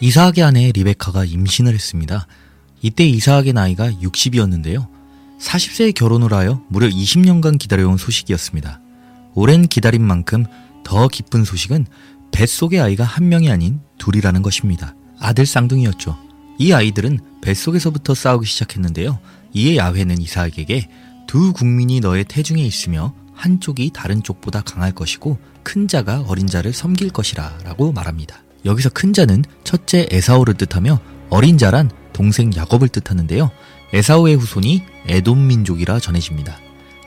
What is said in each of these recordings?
이사학의 아내 리베카가 임신을 했습니다. 이때 이사학의 나이가 60이었는데요. 40세에 결혼을 하여 무려 20년간 기다려온 소식이었습니다. 오랜 기다린 만큼 더 기쁜 소식은 뱃속의 아이가 한 명이 아닌 둘이라는 것입니다. 아들 쌍둥이였죠. 이 아이들은 뱃속에서부터 싸우기 시작했는데요. 이에 야훼는 이사학에게 두 국민이 너의 태중에 있으며 한쪽이 다른 쪽보다 강할 것이고 큰 자가 어린 자를 섬길 것이라 라고 말합니다. 여기서 큰 자는 첫째 에사오를 뜻하며 어린 자란 동생 야곱을 뜻하는데요. 에사오의 후손이 에돔 민족이라 전해집니다.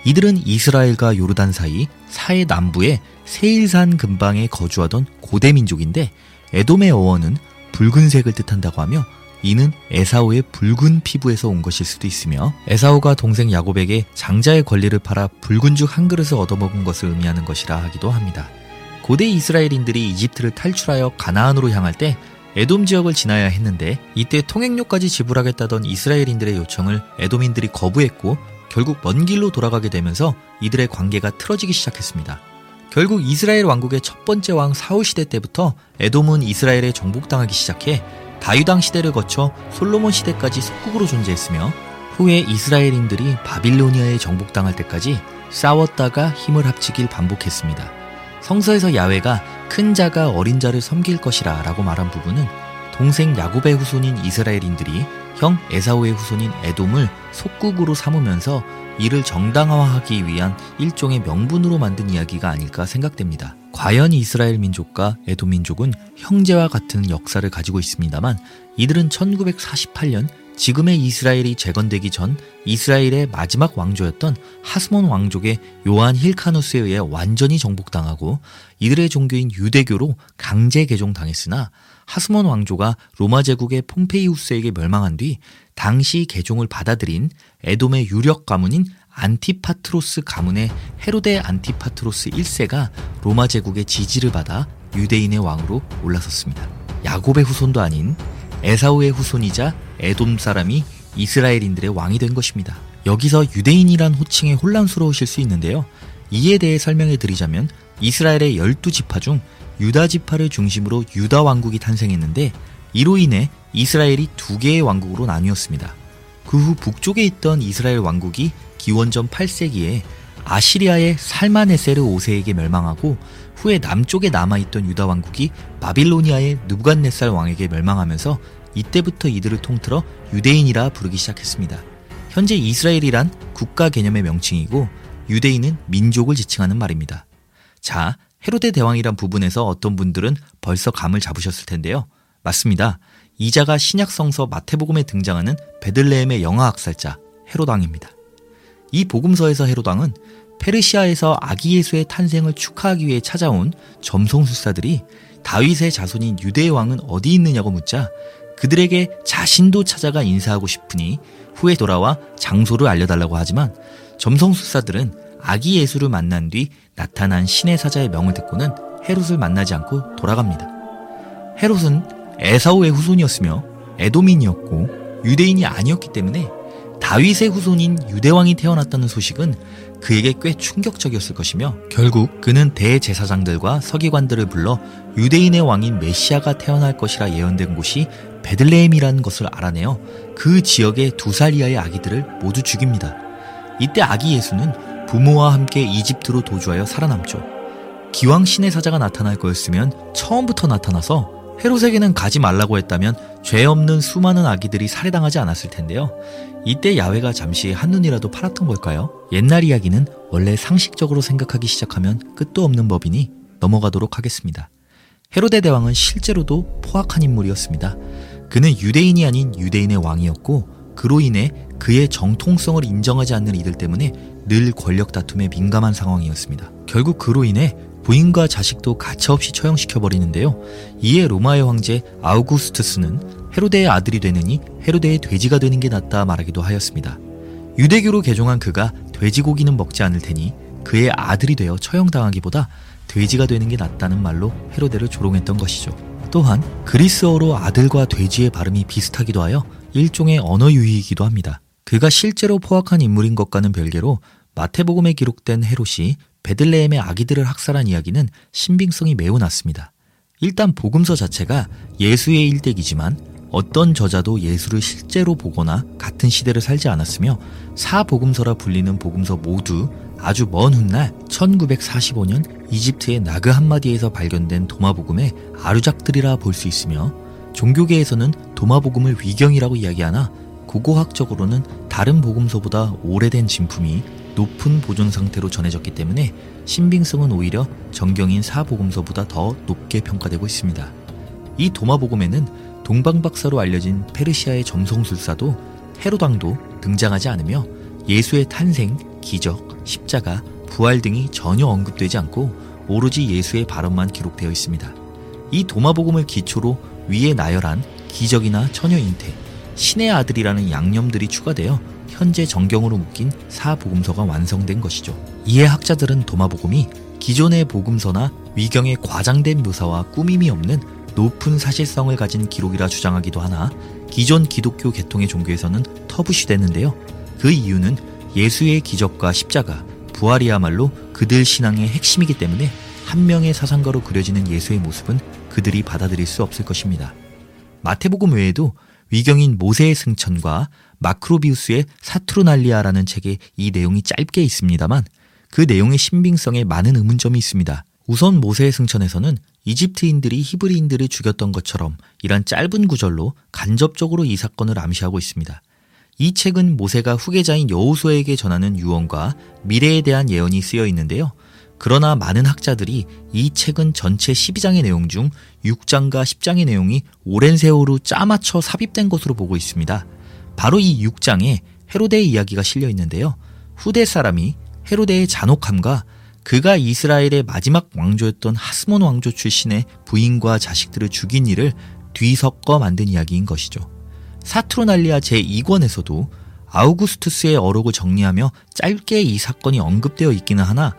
이들은 이스라엘과 요르단 사이 사해 남부의 세일산 근방에 거주하던 고대 민족인데 에돔의 어원은 붉은색을 뜻한다고 하며 이는 에사오의 붉은 피부에서 온 것일 수도 있으며 에사오가 동생 야곱에게 장자의 권리를 팔아 붉은 죽 한 그릇을 얻어먹은 것을 의미하는 것이라 하기도 합니다. 고대 이스라엘인들이 이집트를 탈출하여 가나안으로 향할 때 에돔 지역을 지나야 했는데 이때 통행료까지 지불하겠다던 이스라엘인들의 요청을 에돔인들이 거부했고 결국 먼 길로 돌아가게 되면서 이들의 관계가 틀어지기 시작했습니다. 결국 이스라엘 왕국의 첫 번째 왕 사울 시대 때부터 에돔은 이스라엘에 정복당하기 시작해 다유당 시대를 거쳐 솔로몬 시대까지 속국으로 존재했으며 후에 이스라엘인들이 바빌로니아에 정복당할 때까지 싸웠다가 힘을 합치길 반복했습니다. 성서에서 야훼가 큰 자가 어린 자를 섬길 것이라 라고 말한 부분은 동생 야곱의 후손인 이스라엘인들이 형 에사오의 후손인 에돔을 속국으로 삼으면서 이를 정당화하기 위한 일종의 명분으로 만든 이야기가 아닐까 생각됩니다. 과연 이스라엘 민족과 에돔 민족은 형제와 같은 역사를 가지고 있습니다만 이들은 1948년 지금의 이스라엘이 재건되기 전 이스라엘의 마지막 왕조였던 하스몬 왕족의 요한 힐카누스에 의해 완전히 정복당하고 이들의 종교인 유대교로 강제 개종당했으나 하스몬 왕조가 로마 제국의 폼페이우스에게 멸망한 뒤 당시 개종을 받아들인 에돔의 유력 가문인 안티파트로스 가문의 헤로데 안티파트로스 1세가 로마 제국의 지지를 받아 유대인의 왕으로 올라섰습니다. 야곱의 후손도 아닌 에사우의 후손이자 에돔 사람이 이스라엘인들의 왕이 된 것입니다. 여기서 유대인이란 호칭에 혼란스러우실 수 있는데요. 이에 대해 설명해 드리자면 이스라엘의 12지파 중 유다 지파를 중심으로 유다 왕국이 탄생했는데 이로 인해 이스라엘이 두 개의 왕국으로 나뉘었습니다. 그 후 북쪽에 있던 이스라엘 왕국이 기원전 8세기에 아시리아의 살마네세르 5세에게 멸망하고 후에 남쪽에 남아있던 유다 왕국이 바빌로니아의 누부갓네살 왕에게 멸망하면서 이때부터 이들을 통틀어 유대인이라 부르기 시작했습니다. 현재 이스라엘이란 국가 개념의 명칭이고 유대인은 민족을 지칭하는 말입니다. 자, 헤로데 대왕이란 부분에서 어떤 분들은 벌써 감을 잡으셨을 텐데요. 맞습니다. 이자가 신약성서 마태복음에 등장하는 베들레헴의 영아 학살자 헤로당입니다. 이 복음서에서 헤로당은 페르시아에서 아기 예수의 탄생을 축하하기 위해 찾아온 점성술사들이 다윗의 자손인 유대의 왕은 어디 있느냐고 묻자 그들에게 자신도 찾아가 인사하고 싶으니 후에 돌아와 장소를 알려달라고 하지만 점성술사들은 아기 예수를 만난 뒤 나타난 신의 사자의 명을 듣고는 헤롯을 만나지 않고 돌아갑니다. 헤롯은 에사오의 후손이었으며 에도민이었고 유대인이 아니었기 때문에 다윗의 후손인 유대왕이 태어났다는 소식은 그에게 꽤 충격적이었을 것이며 결국 그는 대제사장들과 서기관들을 불러 유대인의 왕인 메시아가 태어날 것이라 예언된 곳이 베들레헴이라는 것을 알아내어 그 지역의 두 살 이하의 아기들을 모두 죽입니다. 이때 아기 예수는 부모와 함께 이집트로 도주하여 살아남죠. 기왕 신의 사자가 나타날 거였으면 처음부터 나타나서 헤롯에게는 가지 말라고 했다면 죄 없는 수많은 아기들이 살해당하지 않았을 텐데요. 이때 야훼가 잠시 한눈이라도 팔았던 걸까요? 옛날 이야기는 원래 상식적으로 생각하기 시작하면 끝도 없는 법이니 넘어가도록 하겠습니다. 헤로데 대왕은 실제로도 포악한 인물이었습니다. 그는 유대인이 아닌 유대인의 왕이었고 그로 인해 그의 정통성을 인정하지 않는 이들 때문에 늘 권력 다툼에 민감한 상황이었습니다. 결국 그로 인해 부인과 자식도 가차없이 처형시켜 버리는데요. 이에 로마의 황제 아우구스투스는 헤로데의 아들이 되느니 헤로데의 돼지가 되는 게 낫다 말하기도 하였습니다. 유대교로 개종한 그가 돼지고기는 먹지 않을 테니 그의 아들이 되어 처형당하기보다 돼지가 되는 게 낫다는 말로 헤로데를 조롱했던 것이죠. 또한 그리스어로 아들과 돼지의 발음이 비슷하기도 하여 일종의 언어 유희이기도 합니다. 그가 실제로 포악한 인물인 것과는 별개로 마태복음에 기록된 헤롯이 베들레헴의 아기들을 학살한 이야기는 신빙성이 매우 낮습니다. 일단 복음서 자체가 예수의 일대기지만 어떤 저자도 예수를 실제로 보거나 같은 시대를 살지 않았으며 사복음서라 불리는 복음서 모두 아주 먼 훗날 1945년 이집트의 나그 한마디에서 발견된 도마복음의 아류작들이라 볼 수 있으며 종교계에서는 도마복음을 위경이라고 이야기하나 고고학적으로는 다른 복음서보다 오래된 진품이 높은 보존 상태로 전해졌기 때문에 신빙성은 오히려 정경인 사복음서보다 더 높게 평가되고 있습니다. 이 도마복음에는 동방박사로 알려진 페르시아의 점성술사도 헤로당도 등장하지 않으며 예수의 탄생, 기적, 십자가, 부활 등이 전혀 언급되지 않고 오로지 예수의 발언만 기록되어 있습니다. 이 도마복음을 기초로 위에 나열한 기적이나 처녀 잉태, 신의 아들이라는 양념들이 추가되어 현재 정경으로 묶인 사복음서가 완성된 것이죠. 이에 학자들은 도마복음이 기존의 복음서나 위경의 과장된 묘사와 꾸밈이 없는 높은 사실성을 가진 기록이라 주장하기도 하나 기존 기독교 계통의 종교에서는 터부시됐는데요. 그 이유는 예수의 기적과 십자가, 부활이야말로 그들 신앙의 핵심이기 때문에 한 명의 사상가로 그려지는 예수의 모습은 그들이 받아들일 수 없을 것입니다. 마태복음 외에도 위경인 모세의 승천과 마크로비우스의 사투르날리아라는 책에 이 내용이 짧게 있습니다만 그 내용의 신빙성에 많은 의문점이 있습니다. 우선 모세의 승천에서는 이집트인들이 히브리인들을 죽였던 것처럼 이런 짧은 구절로 간접적으로 이 사건을 암시하고 있습니다. 이 책은 모세가 후계자인 여호수아에게 전하는 유언과 미래에 대한 예언이 쓰여 있는데요. 그러나 많은 학자들이 이 책은 전체 12장의 내용 중 6장과 10장의 내용이 오랜 세월로 짜맞춰 삽입된 것으로 보고 있습니다. 바로 이 6장에 헤로데의 이야기가 실려 있는데요. 후대 사람이 헤로데의 잔혹함과 그가 이스라엘의 마지막 왕조였던 하스몬 왕조 출신의 부인과 자식들을 죽인 일을 뒤섞어 만든 이야기인 것이죠. 사트로날리아 제2권에서도 아우구스투스의 어록을 정리하며 짧게 이 사건이 언급되어 있기는 하나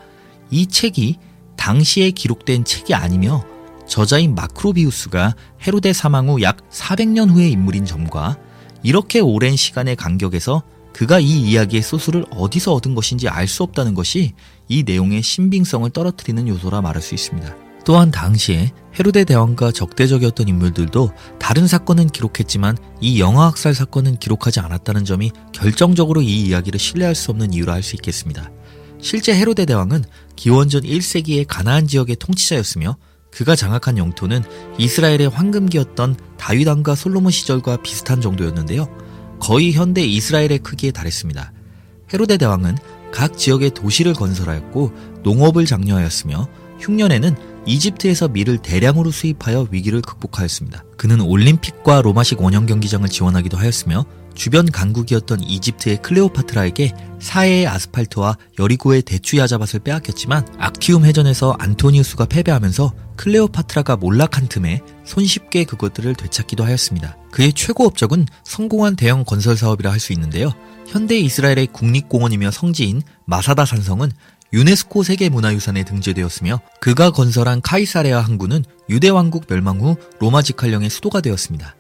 이 책이 당시에 기록된 책이 아니며 저자인 마크로비우스가 헤로데 사망 후 약 400년 후의 인물인 점과 이렇게 오랜 시간의 간격에서 그가 이 이야기의 소스를 어디서 얻은 것인지 알 수 없다는 것이 이 내용의 신빙성을 떨어뜨리는 요소라 말할 수 있습니다. 또한 당시에 헤로데 대왕과 적대적이었던 인물들도 다른 사건은 기록했지만 이 영화 학살 사건은 기록하지 않았다는 점이 결정적으로 이 이야기를 신뢰할 수 없는 이유라 할 수 있겠습니다. 실제 헤로데 대왕은 기원전 1세기의 가나안 지역의 통치자였으며 그가 장악한 영토는 이스라엘의 황금기였던 다윗왕과 솔로몬 시절과 비슷한 정도였는데요. 거의 현대 이스라엘의 크기에 달했습니다. 헤로데 대왕은 각 지역에 도시를 건설하였고 농업을 장려하였으며 흉년에는 이집트에서 밀을 대량으로 수입하여 위기를 극복하였습니다. 그는 올림픽과 로마식 원형 경기장을 지원하기도 하였으며 주변 강국이었던 이집트의 클레오파트라에게 사해의 아스팔트와 여리고의 대추 야자밭을 빼앗겼지만 악티움 해전에서 안토니우스가 패배하면서 클레오파트라가 몰락한 틈에 손쉽게 그것들을 되찾기도 하였습니다. 그의 최고 업적은 성공한 대형 건설 사업이라 할 수 있는데요. 현대 이스라엘의 국립공원이며 성지인 마사다 산성은 유네스코 세계문화유산에 등재되었으며 그가 건설한 카이사레아 항구는 유대왕국 멸망 후 로마 직할령의 수도가 되었습니다.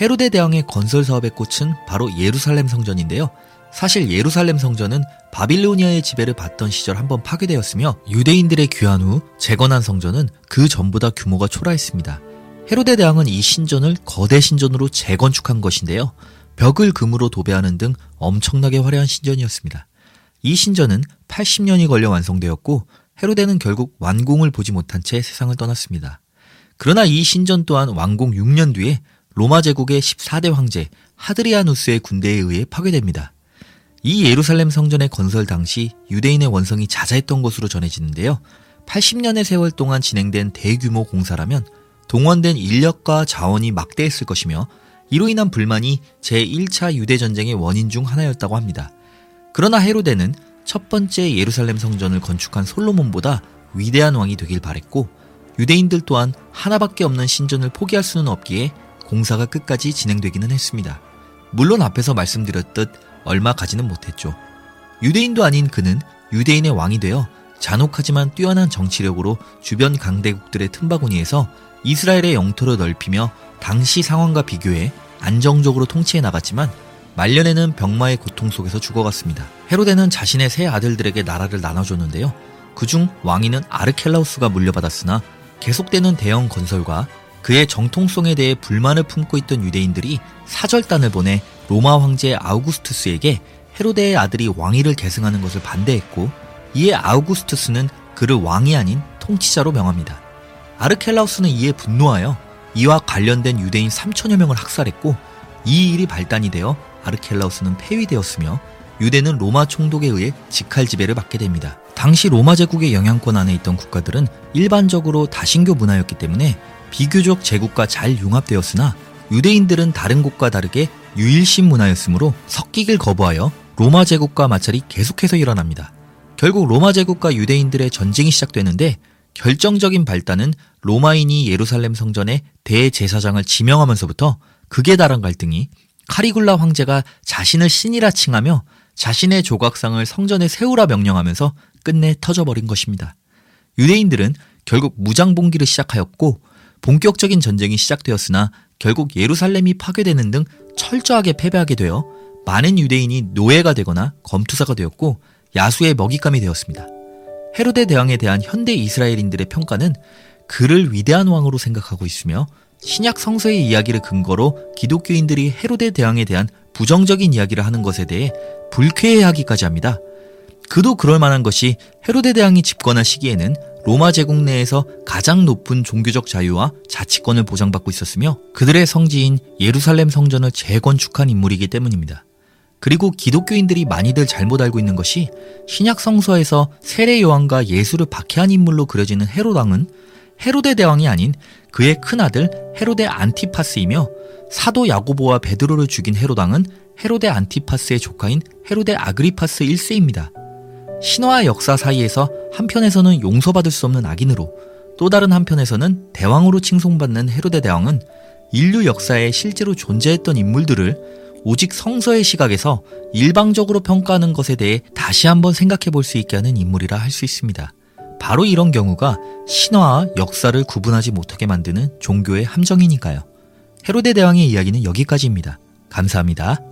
헤로데 대왕의 건설 사업의 꽃은 바로 예루살렘 성전인데요. 사실 예루살렘 성전은 바빌로니아의 지배를 받던 시절 한번 파괴되었으며 유대인들의 귀환 후 재건한 성전은 그 전보다 규모가 초라했습니다. 헤로데 대왕은 이 신전을 거대 신전으로 재건축한 것인데요. 벽을 금으로 도배하는 등 엄청나게 화려한 신전이었습니다. 이 신전은 80년이 걸려 완성되었고 헤로데는 결국 완공을 보지 못한 채 세상을 떠났습니다. 그러나 이 신전 또한 완공 6년 뒤에 로마 제국의 14대 황제 하드리아누스의 군대에 의해 파괴됩니다. 이 예루살렘 성전의 건설 당시 유대인의 원성이 자자했던 것으로 전해지는데요. 80년의 세월 동안 진행된 대규모 공사라면 동원된 인력과 자원이 막대했을 것이며 이로 인한 불만이 제1차 유대전쟁의 원인 중 하나였다고 합니다. 그러나 헤로데는 첫 번째 예루살렘 성전을 건축한 솔로몬보다 위대한 왕이 되길 바랬고 유대인들 또한 하나밖에 없는 신전을 포기할 수는 없기에 공사가 끝까지 진행되기는 했습니다. 물론 앞에서 말씀드렸듯 얼마 가지는 못했죠. 유대인도 아닌 그는 유대인의 왕이 되어 잔혹하지만 뛰어난 정치력으로 주변 강대국들의 틈바구니에서 이스라엘의 영토를 넓히며 당시 상황과 비교해 안정적으로 통치해 나갔지만 말년에는 병마의 고통 속에서 죽어갔습니다. 헤로데는 자신의 세 아들들에게 나라를 나눠줬는데요. 그중 왕위는 아르켈라우스가 물려받았으나 계속되는 대형 건설과 그의 정통성에 대해 불만을 품고 있던 유대인들이 사절단을 보내 로마 황제 아우구스투스에게 헤로데의 아들이 왕위를 계승하는 것을 반대했고 이에 아우구스투스는 그를 왕이 아닌 통치자로 명합니다. 아르켈라우스는 이에 분노하여 이와 관련된 유대인 3천여 명을 학살했고 이 일이 발단이 되어 아르켈라우스는 폐위되었으며 유대는 로마 총독에 의해 직할 지배를 받게 됩니다. 당시 로마 제국의 영향권 안에 있던 국가들은 일반적으로 다신교 문화였기 때문에 비교적 제국과 잘 융합되었으나 유대인들은 다른 곳과 다르게 유일신 문화였으므로 섞이길 거부하여 로마 제국과 마찰이 계속해서 일어납니다. 결국 로마 제국과 유대인들의 전쟁이 시작되는데 결정적인 발단은 로마인이 예루살렘 성전에 대제사장을 지명하면서부터 극에 달한 갈등이 카리굴라 황제가 자신을 신이라 칭하며 자신의 조각상을 성전에 세우라 명령하면서 끝내 터져버린 것입니다. 유대인들은 결국 무장봉기를 시작하였고 본격적인 전쟁이 시작되었으나 결국 예루살렘이 파괴되는 등 철저하게 패배하게 되어 많은 유대인이 노예가 되거나 검투사가 되었고 야수의 먹잇감이 되었습니다. 헤로데 대왕에 대한 현대 이스라엘인들의 평가는 그를 위대한 왕으로 생각하고 있으며 신약 성서의 이야기를 근거로 기독교인들이 헤로데 대왕에 대한 부정적인 이야기를 하는 것에 대해 불쾌해하기까지 합니다. 그도 그럴 만한 것이 헤로데 대왕이 집권한 시기에는 로마 제국 내에서 가장 높은 종교적 자유와 자치권을 보장받고 있었으며 그들의 성지인 예루살렘 성전을 재건축한 인물이기 때문입니다. 그리고 기독교인들이 많이들 잘못 알고 있는 것이 신약 성서에서 세례 요한과 예수를 박해한 인물로 그려지는 헤로당은 헤로데 대왕이 아닌 그의 큰아들 헤로데 안티파스이며 사도 야고보와 베드로를 죽인 헤로당은 헤로데 안티파스의 조카인 헤로데 아그리파스 1세입니다. 신화와 역사 사이에서 한편에서는 용서받을 수 없는 악인으로 또 다른 한편에서는 대왕으로 칭송받는 헤로데 대왕은 인류 역사에 실제로 존재했던 인물들을 오직 성서의 시각에서 일방적으로 평가하는 것에 대해 다시 한번 생각해 볼 수 있게 하는 인물이라 할 수 있습니다. 바로 이런 경우가 신화와 역사를 구분하지 못하게 만드는 종교의 함정이니까요. 헤로데 대왕의 이야기는 여기까지입니다. 감사합니다.